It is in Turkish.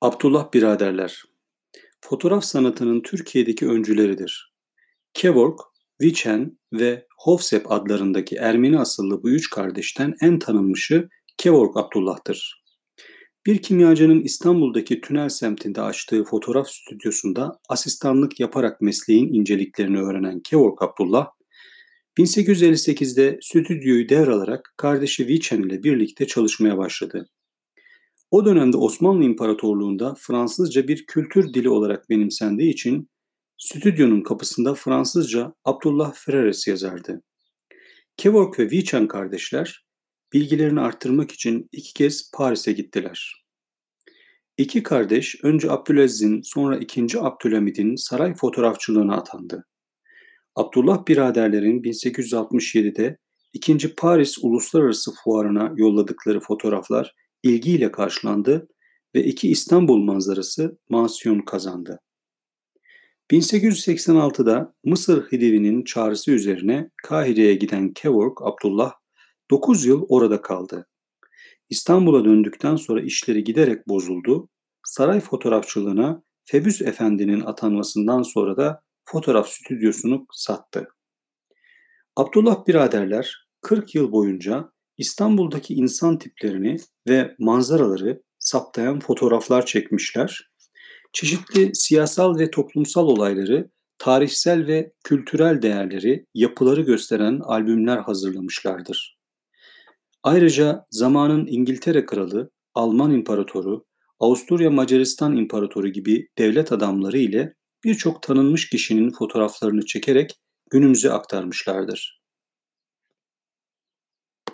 Abdullah biraderler, fotoğraf sanatının Türkiye'deki öncüleridir. Kevork, Vichen ve Hovsep adlarındaki Ermeni asıllı bu üç kardeşten en tanınmışı Kevork Abdullah'tır. Bir kimyacının İstanbul'daki Tünel semtinde açtığı fotoğraf stüdyosunda asistanlık yaparak mesleğin inceliklerini öğrenen Kevork Abdullah, 1858'de stüdyoyu devralarak kardeşi Vichen ile birlikte çalışmaya başladı. O dönemde Osmanlı İmparatorluğu'nda Fransızca bir kültür dili olarak benimsendiği için stüdyonun kapısında Fransızca Abdullah Ferreres yazardı. Kevork ve Vichen kardeşler bilgilerini arttırmak için iki kez Paris'e gittiler. İki kardeş önce Abdülaziz'in sonra ikinci Abdülhamid'in saray fotoğrafçılığına atandı. Abdullah biraderlerin 1867'de ikinci Paris Uluslararası Fuarı'na yolladıkları fotoğraflar ilgiyle karşılandı ve iki İstanbul manzarası mansiyon kazandı. 1886'da Mısır Hidivi'nin çağrısı üzerine Kahire'ye giden Kevork Abdullah 9 yıl orada kaldı. İstanbul'a döndükten sonra işleri giderek bozuldu. Saray fotoğrafçılığına Febüs Efendi'nin atanmasından sonra da fotoğraf stüdyosunu sattı. Abdullah biraderler 40 yıl boyunca İstanbul'daki insan tiplerini ve manzaraları saptayan fotoğraflar çekmişler. Çeşitli siyasal ve toplumsal olayları, tarihsel ve kültürel değerleri, yapıları gösteren albümler hazırlamışlardır. Ayrıca zamanın İngiltere Kralı, Alman İmparatoru, Avusturya Macaristan İmparatoru gibi devlet adamları ile birçok tanınmış kişinin fotoğraflarını çekerek günümüze aktarmışlardır.